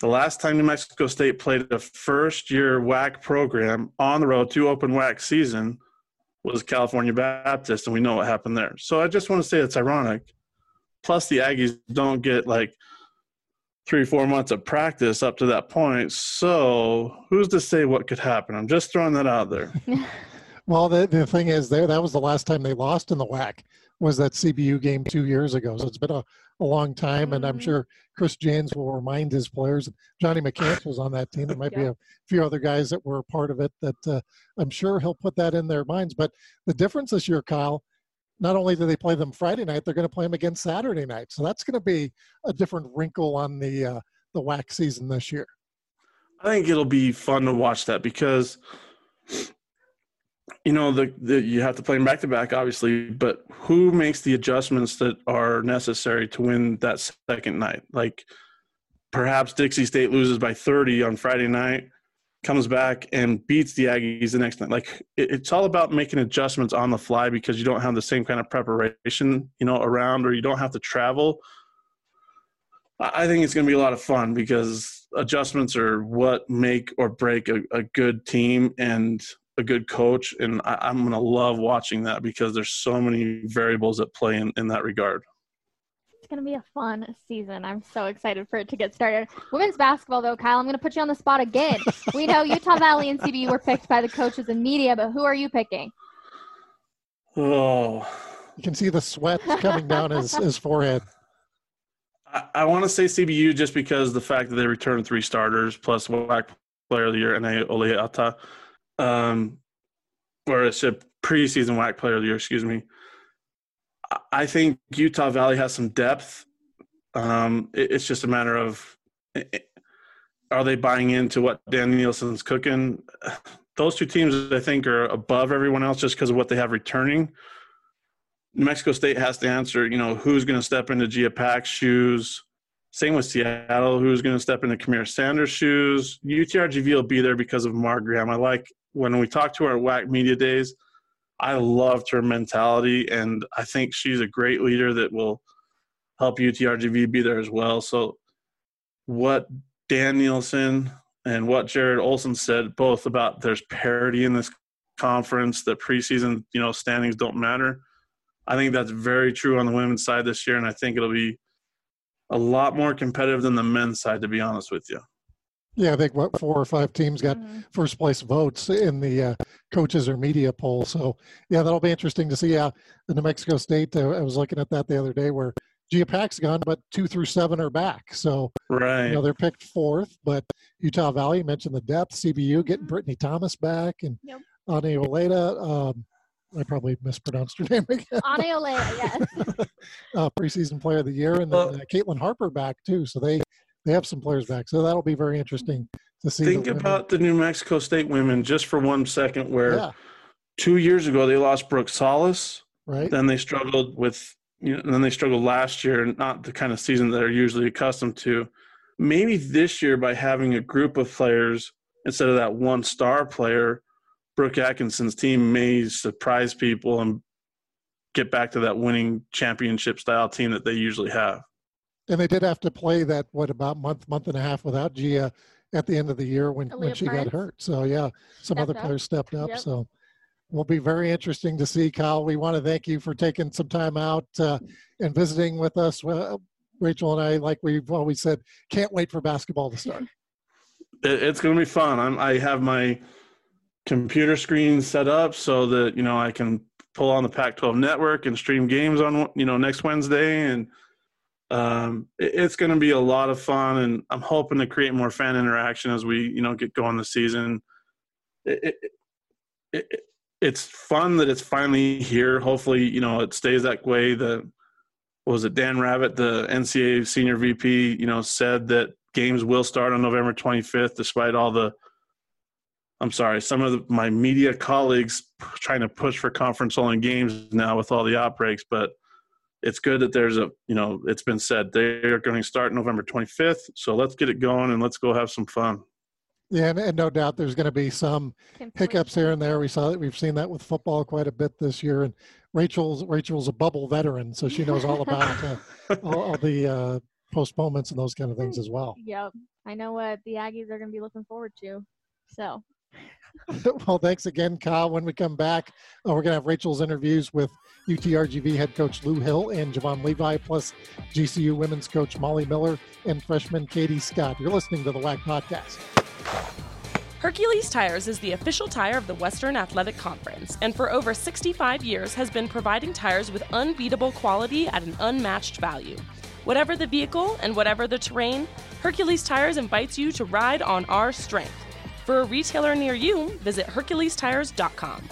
The last time New Mexico State played a first year WAC program on the road to open WAC season was California Baptist, and we know what happened there. So I just want to say it's ironic. Plus, the Aggies don't get like three, four months of practice up to that point. So who's to say what could happen? I'm just throwing that out there. well, the, the thing is, there that was the last time they lost in the WAC was that CBU game two years ago. So it's been a, a long time, and I'm mm-hmm. sure Chris Jans will remind his players. Johnny McCants was on that team. There might yeah. be a few other guys that were part of it that uh, I'm sure he'll put that in their minds. But the difference this year, Kyle, not only do they play them Friday night, they're going to play them again Saturday night. So that's going to be a different wrinkle on the uh, the WAC season this year. I think it'll be fun to watch that because you know the, the you have to play them back to back obviously but who makes the adjustments that are necessary to win that second night? Like perhaps dixie state loses by 30 on friday night comes back and beats the aggies the next night. Like it, it's all about making adjustments on the fly because you don't have the same kind of preparation you know around or you don't have to travel. I think it's going to be a lot of fun because adjustments are what make or break a, a good team and a good coach, and I, am going to love watching that because there's so many variables at play in, in that regard. It's going to be a fun season. I'm so excited for it to get started. Women's basketball, though, Kyle, I'm going to put you on the spot again. we know Utah Valley and CBU were picked by the coaches and media, but who are you picking? Oh, you can see the sweat coming down his, his forehead. I, I want to say CBU just because the fact that they returned three starters plus WAC Player of the Year and Oleata, um, or it's a preseason WAC Player of the Year, excuse me. I think Utah Valley has some depth. Um, it, it's just a matter of are they buying into what Dan Nielsen's cooking? Those two teams, I think, are above everyone else just because of what they have returning. New Mexico State has to answer, you know, who's going to step into Gia Pack's shoes. Same with Seattle, who's going to step into Kamir Sanders' shoes. UTRGV will be there because of Mark Graham. I like when we talk to our WAC media days, I loved her mentality, and I think she's a great leader that will help UTRGV be there as well. So, what Dan Nielsen and what Jarrod Olson said, both about there's parity in this conference, that preseason, you know, standings don't matter I think that's very true on the women's side this year, and I think it'll be a lot more competitive than the men's side, to be honest with you. Yeah, I think what four or five teams got mm-hmm. first place votes in the uh, coaches or media poll. So yeah, that'll be interesting to see. Yeah, the New Mexico State. Uh, I was looking at that the other day where Gia Pack's gone, but two through seven are back. So right, you know they're picked fourth. But Utah Valley mentioned the depth. CBU getting mm-hmm. Brittany Thomas back and yep. Ani Oleda. Um, I probably mispronounced her name again. Aneolea, yes. uh, preseason player of the year, and then uh, Caitlin Harper back too. So they they have some players back. So that'll be very interesting to see. Think the about the New Mexico State women just for one second, where yeah. two years ago they lost Brooke Salas. Right. Then they struggled with you know, and then they struggled last year, not the kind of season that they're usually accustomed to. Maybe this year by having a group of players instead of that one star player Brooke Atkinson's team may surprise people and get back to that winning championship style team that they usually have. And they did have to play that what about month month and a half without Gia at the end of the year when, when she got hurt. So yeah, some stepped other up. players stepped up. Yep. So will be very interesting to see, Kyle. We want to thank you for taking some time out uh, and visiting with us. Well, Rachel and I, like we've always said, can't wait for basketball to start. It's going to be fun. I'm, I have my computer screen set up so that you know I can pull on the Pac-12 network and stream games on you know next Wednesday, and um, it, it's going to be a lot of fun. And I'm hoping to create more fan interaction as we you know get going the season. It, it, it's fun that it's finally here. Hopefully, you know it stays that way. The was it Dan Gavitt, the NCAA senior VP, you know, said that games will start on November 25th, despite all the I'm sorry, some of the, my media colleagues trying to push for conference only games now with all the outbreaks, but it's good that there's a, you know, it's been said they are going to start November 25th. So let's get it going and let's go have some fun. Yeah, and, and no doubt there's going to be some hiccups here and there. We saw that we've seen that with football quite a bit this year. And Rachel's Rachel's a bubble veteran, so she knows all about uh, all, all, the uh, postponements and those kind of things as well. Yep, I know what the Aggies are going to be looking forward to. So well, thanks again, Kyle. When we come back, uh, we're going to have Rachel's interviews with UTRGV head coach Lew Hill and Javon Levi, plus GCU women's coach Molly Miller and freshman Katie Scott. You're listening to the WAC Podcast. Hercules Tires is the official tire of the Western Athletic Conference, and for over 65 years has been providing tires with unbeatable quality at an unmatched value. Whatever the vehicle and whatever the terrain, Hercules Tires invites you to ride on our strength. For a retailer near you, visit HerculesTires.com.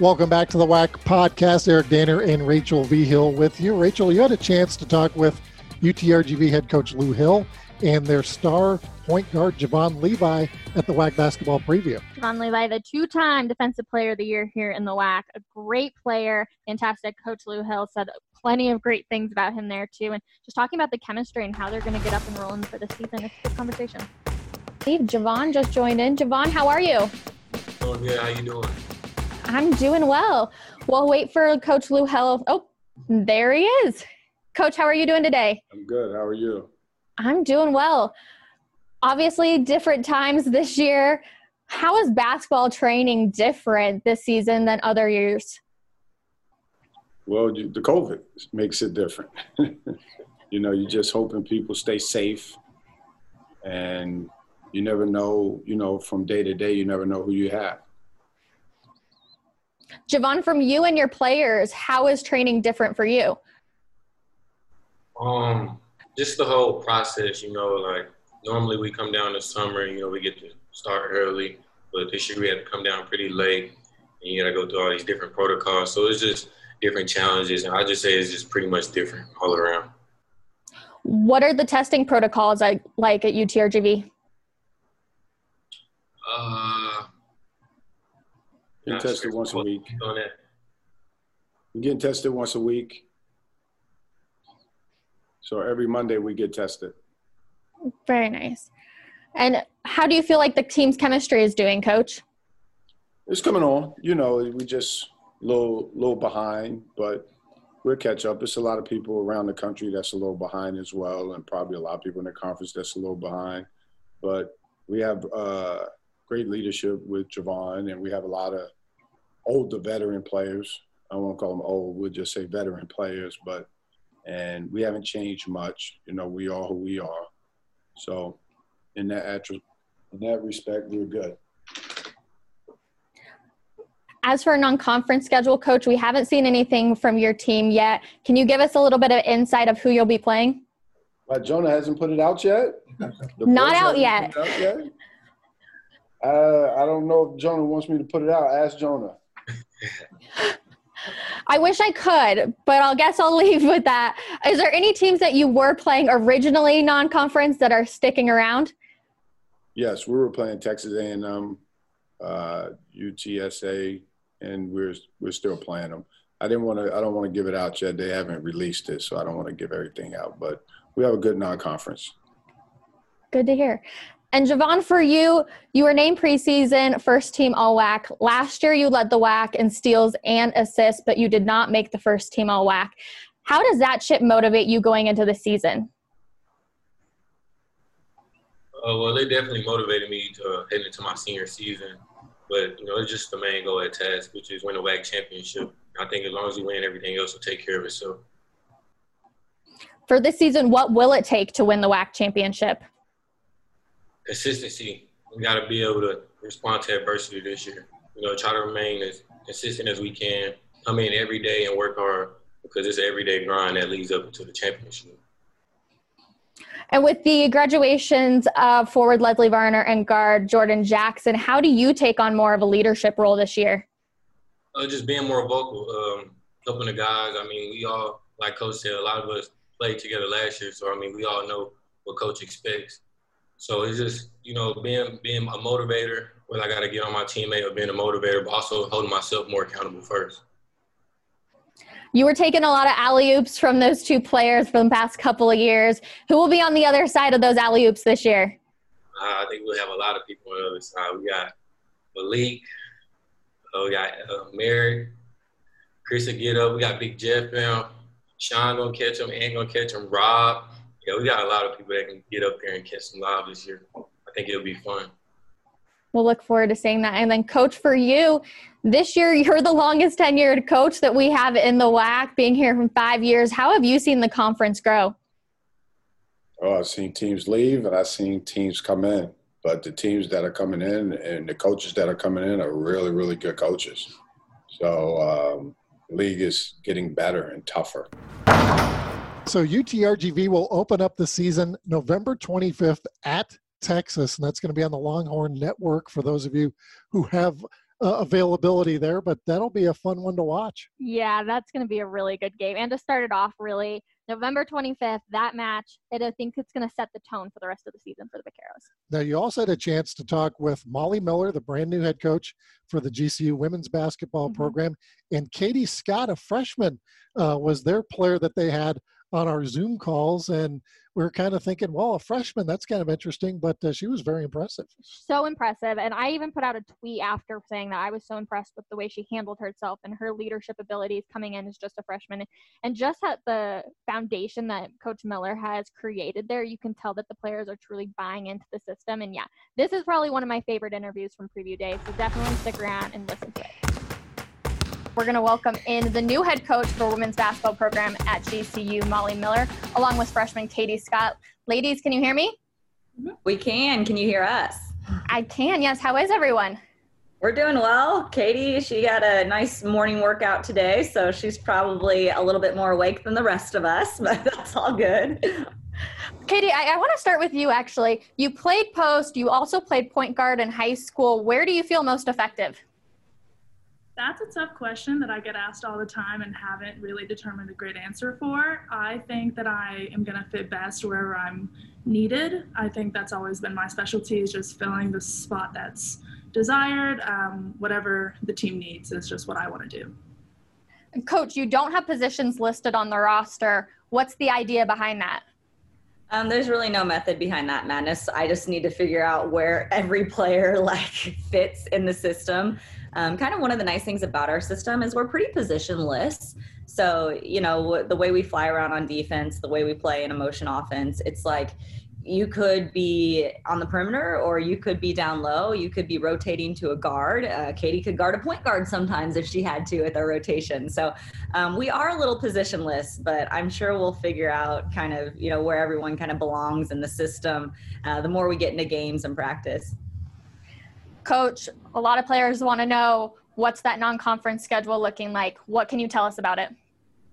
Welcome back to the WAC podcast. Eric Danner and Rachel Vigil with you. Rachel, you had a chance to talk with UTRGV head coach Lew Hill and their star point guard Javon Levi at the WAC basketball preview. Javon Levi, the two-time Defensive Player of the Year here in the WAC, a great player, fantastic. Coach Lew Hill said plenty of great things about him there too, and just talking about the chemistry and how they're going to get up and rolling for the season. It's a good conversation. Steve, Javon just joined in. Javon, how are you? Oh, good. How you doing? I'm doing well. We'll wait for Coach Lew Hill. Oh, there he is. Coach, how are you doing today? I'm good. How are you? I'm doing well. Obviously, different times this year. How is basketball training different this season than other years? Well, the COVID makes it different. you know, you're just hoping people stay safe, and you never know. You know, from day to day, you never know who you have. Javon, from you and your players, how is training different for you? Um, just the whole process. You know, like normally we come down in summer. You know, we get to start early, but this year we had to come down pretty late, and you got to go through all these different protocols. So it's just different challenges, and I just say it's just pretty much different all around. What are the testing protocols like, like at UTRGV? Uh, Get not tested once a week. On that. We're getting tested once a week. So every Monday we get tested. Very nice. And how do you feel like the team's chemistry is doing, coach? It's coming on. You know, we just a little little behind, but we'll catch up. It's a lot of people around the country that's a little behind as well, and probably a lot of people in the conference that's a little behind. But we have uh, great leadership with Javon, and we have a lot of older veteran players. I won't call them old. We'll just say veteran players, but and we haven't changed much. You know, we are who we are. So, in that in that respect, we're good. As for a non-conference schedule, coach, we haven't seen anything from your team yet. Can you give us a little bit of insight of who you'll be playing? But Jonah hasn't put it out yet. The Not out yet. out yet? Uh, I don't know if Jonah wants me to put it out. Ask Jonah. I wish I could, but I'll guess I'll leave with that. Is there any teams that you were playing originally non-conference that are sticking around? Yes, we were playing Texas A&M, uh, UTSA, and we're we're still playing them. I didn't want to. I don't want to give it out yet. They haven't released it, so I don't want to give everything out. But we have a good non-conference. Good to hear. And Javon, for you, you were named preseason first team All WAC. Last year, you led the WAC in steals and assists, but you did not make the first team All WAC. How does that chip motivate you going into the season? Uh, well, it definitely motivated me to head into my senior season. But, you know, it's just the main goal at task, which is win a WAC championship. I think as long as we win, everything else will take care of itself. For this season, what will it take to win the WAC championship? Consistency. We got to be able to respond to adversity this year. You know, try to remain as consistent as we can. Come in every day and work hard because it's an everyday grind that leads up to the championship. And with the graduations of forward Leslie Varner and guard Jordan Jackson, how do you take on more of a leadership role this year? Uh, just being more vocal, um, helping the guys. I mean, we all, like Coach said, a lot of us played together last year, so I mean, we all know what Coach expects. So it's just you know being being a motivator, when I got to get on my teammate or being a motivator, but also holding myself more accountable first. You were taking a lot of alley oops from those two players for the past couple of years. Who will be on the other side of those alley oops this year? Uh, I think we'll have a lot of people on the other side. We got Malik, uh, we got uh, Merrick, Chris will get up. We got Big Jeff now. Sean gonna catch him, and gonna catch him. Rob, yeah, we got a lot of people that can get up there and catch some live this year. I think it'll be fun. We'll look forward to seeing that. And then, coach, for you, this year you're the longest tenured coach that we have in the WAC, being here from five years. How have you seen the conference grow? Oh, I've seen teams leave and I've seen teams come in. But the teams that are coming in and the coaches that are coming in are really, really good coaches. So um, league is getting better and tougher. So UTRGV will open up the season November 25th at Texas, and that's going to be on the Longhorn Network for those of you who have uh, availability there. But that'll be a fun one to watch. Yeah, that's going to be a really good game. And to start it off, really, November 25th, that match, and I think it's going to set the tone for the rest of the season for the Vaqueros. Now, you also had a chance to talk with Molly Miller, the brand new head coach for the GCU women's basketball Mhm. program, and Katie Scott, a freshman, uh, was their player that they had on our Zoom calls, and we are kind of thinking, well, a freshman, that's kind of interesting, but uh, she was very impressive. So impressive. And I even put out a tweet after saying that I was so impressed with the way she handled herself and her leadership abilities coming in as just a freshman. And just at the foundation that Coach Miller has created there, you can tell that the players are truly buying into the system. And yeah, this is probably one of my favorite interviews from Preview Day. So definitely stick around and listen to it we're going to welcome in the new head coach for women's basketball program at GCU, Molly Miller, along with freshman Katie Scott. Ladies, can you hear me? Mm-hmm. We can. Can you hear us? I can, yes. How is everyone? We're doing well. Katie, she got a nice morning workout today, so she's probably a little bit more awake than the rest of us, but that's all good. Katie, I, I want to start with you actually. You played post, you also played point guard in high school. Where do you feel most effective? That's a tough question that I get asked all the time and haven't really determined a great answer for. I think that I am going to fit best wherever I'm needed. I think that's always been my specialty is just filling the spot that's desired. Um, whatever the team needs is just what I want to do. Coach, you don't have positions listed on the roster. What's the idea behind that? Um, there's really no method behind that madness. I just need to figure out where every player like fits in the system. Um, kind of one of the nice things about our system is we're pretty positionless. So, you know, the way we fly around on defense, the way we play in emotion offense, it's like you could be on the perimeter or you could be down low. You could be rotating to a guard. Uh, Katie could guard a point guard sometimes if she had to with our rotation. So um, we are a little positionless, but I'm sure we'll figure out kind of, you know, where everyone kind of belongs in the system uh, the more we get into games and practice. Coach, a lot of players want to know what's that non conference schedule looking like? What can you tell us about it?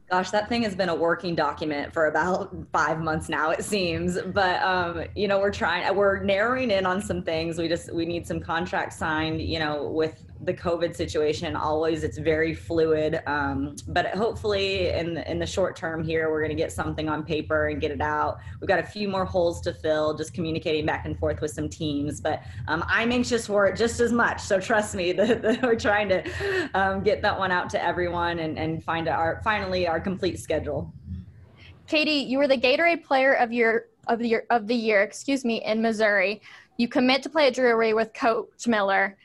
Gosh, that thing has been a working document for about five months now, it seems. But um, you know, we're trying, we're narrowing in on some things. We just we need some contracts signed. You know, with the COVID situation, always it's very fluid. Um, but hopefully, in the, in the short term here, we're going to get something on paper and get it out. We've got a few more holes to fill, just communicating back and forth with some teams. But um, I'm anxious for it just as much. So trust me, that we're trying to um, get that one out to everyone and, and find our finally our complete schedule. Katie, you were the Gatorade Player of your of the year, of the year, excuse me, in Missouri. You commit to play at Drury with Coach Miller.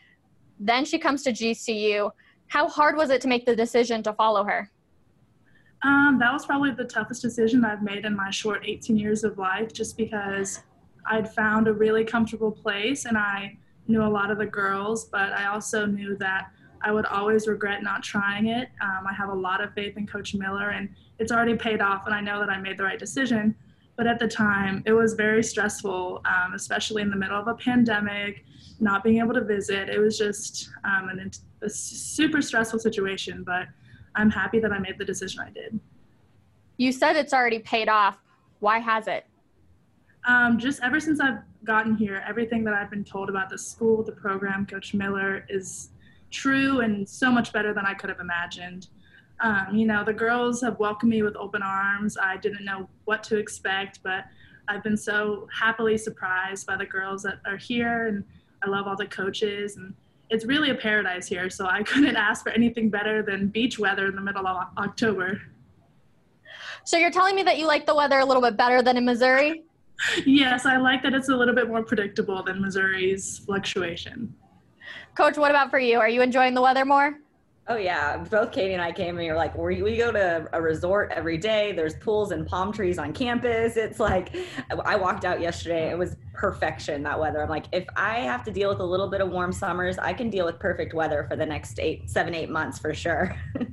Then she comes to GCU. How hard was it to make the decision to follow her? Um, that was probably the toughest decision I've made in my short 18 years of life, just because I'd found a really comfortable place and I knew a lot of the girls, but I also knew that I would always regret not trying it. Um, I have a lot of faith in Coach Miller, and it's already paid off, and I know that I made the right decision. But at the time, it was very stressful, um, especially in the middle of a pandemic not being able to visit. It was just um, an, a super stressful situation, but I'm happy that I made the decision I did. You said it's already paid off. Why has it? Um, just ever since I've gotten here, everything that I've been told about the school, the program, Coach Miller is true and so much better than I could have imagined. Um, you know, the girls have welcomed me with open arms. I didn't know what to expect, but I've been so happily surprised by the girls that are here and I love all the coaches, and it's really a paradise here. So I couldn't ask for anything better than beach weather in the middle of October. So you're telling me that you like the weather a little bit better than in Missouri? yes, I like that it's a little bit more predictable than Missouri's fluctuation. Coach, what about for you? Are you enjoying the weather more? Oh yeah, both Katie and I came and we were like, we, we go to a resort every day. There's pools and palm trees on campus. It's like, I walked out yesterday. It was perfection that weather. I'm like, if I have to deal with a little bit of warm summers, I can deal with perfect weather for the next eight, seven, eight months for sure.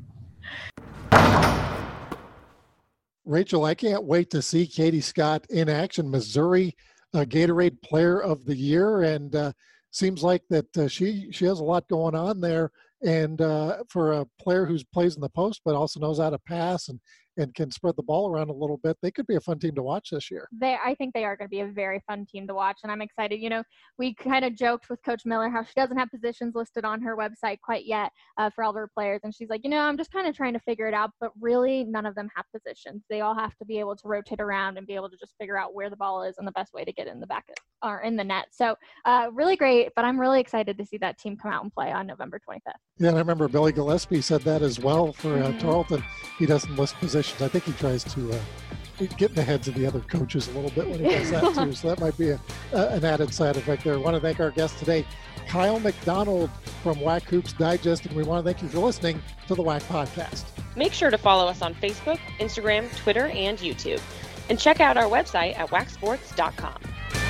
Rachel, I can't wait to see Katie Scott in action, Missouri uh, Gatorade Player of the Year, and uh, seems like that uh, she she has a lot going on there and uh, for a player who plays in the post but also knows how to pass and and can spread the ball around a little bit, they could be a fun team to watch this year. They, I think they are going to be a very fun team to watch, and I'm excited. You know, we kind of joked with Coach Miller how she doesn't have positions listed on her website quite yet uh, for all of her players, and she's like, you know, I'm just kind of trying to figure it out, but really, none of them have positions. They all have to be able to rotate around and be able to just figure out where the ball is and the best way to get in the back or in the net. So, uh, really great, but I'm really excited to see that team come out and play on November 25th. Yeah, and I remember Billy Gillispie said that as well for uh, mm-hmm. Tarleton. He doesn't list positions. I think he tries to uh, get in the heads of the other coaches a little bit when he does that too. So that might be a, an added side effect there. I want to thank our guest today, Kyle McDonald from WAC Hoops Digest, and we want to thank you for listening to the WAC Podcast. Make sure to follow us on Facebook, Instagram, Twitter, and YouTube. And check out our website at wacsports.com.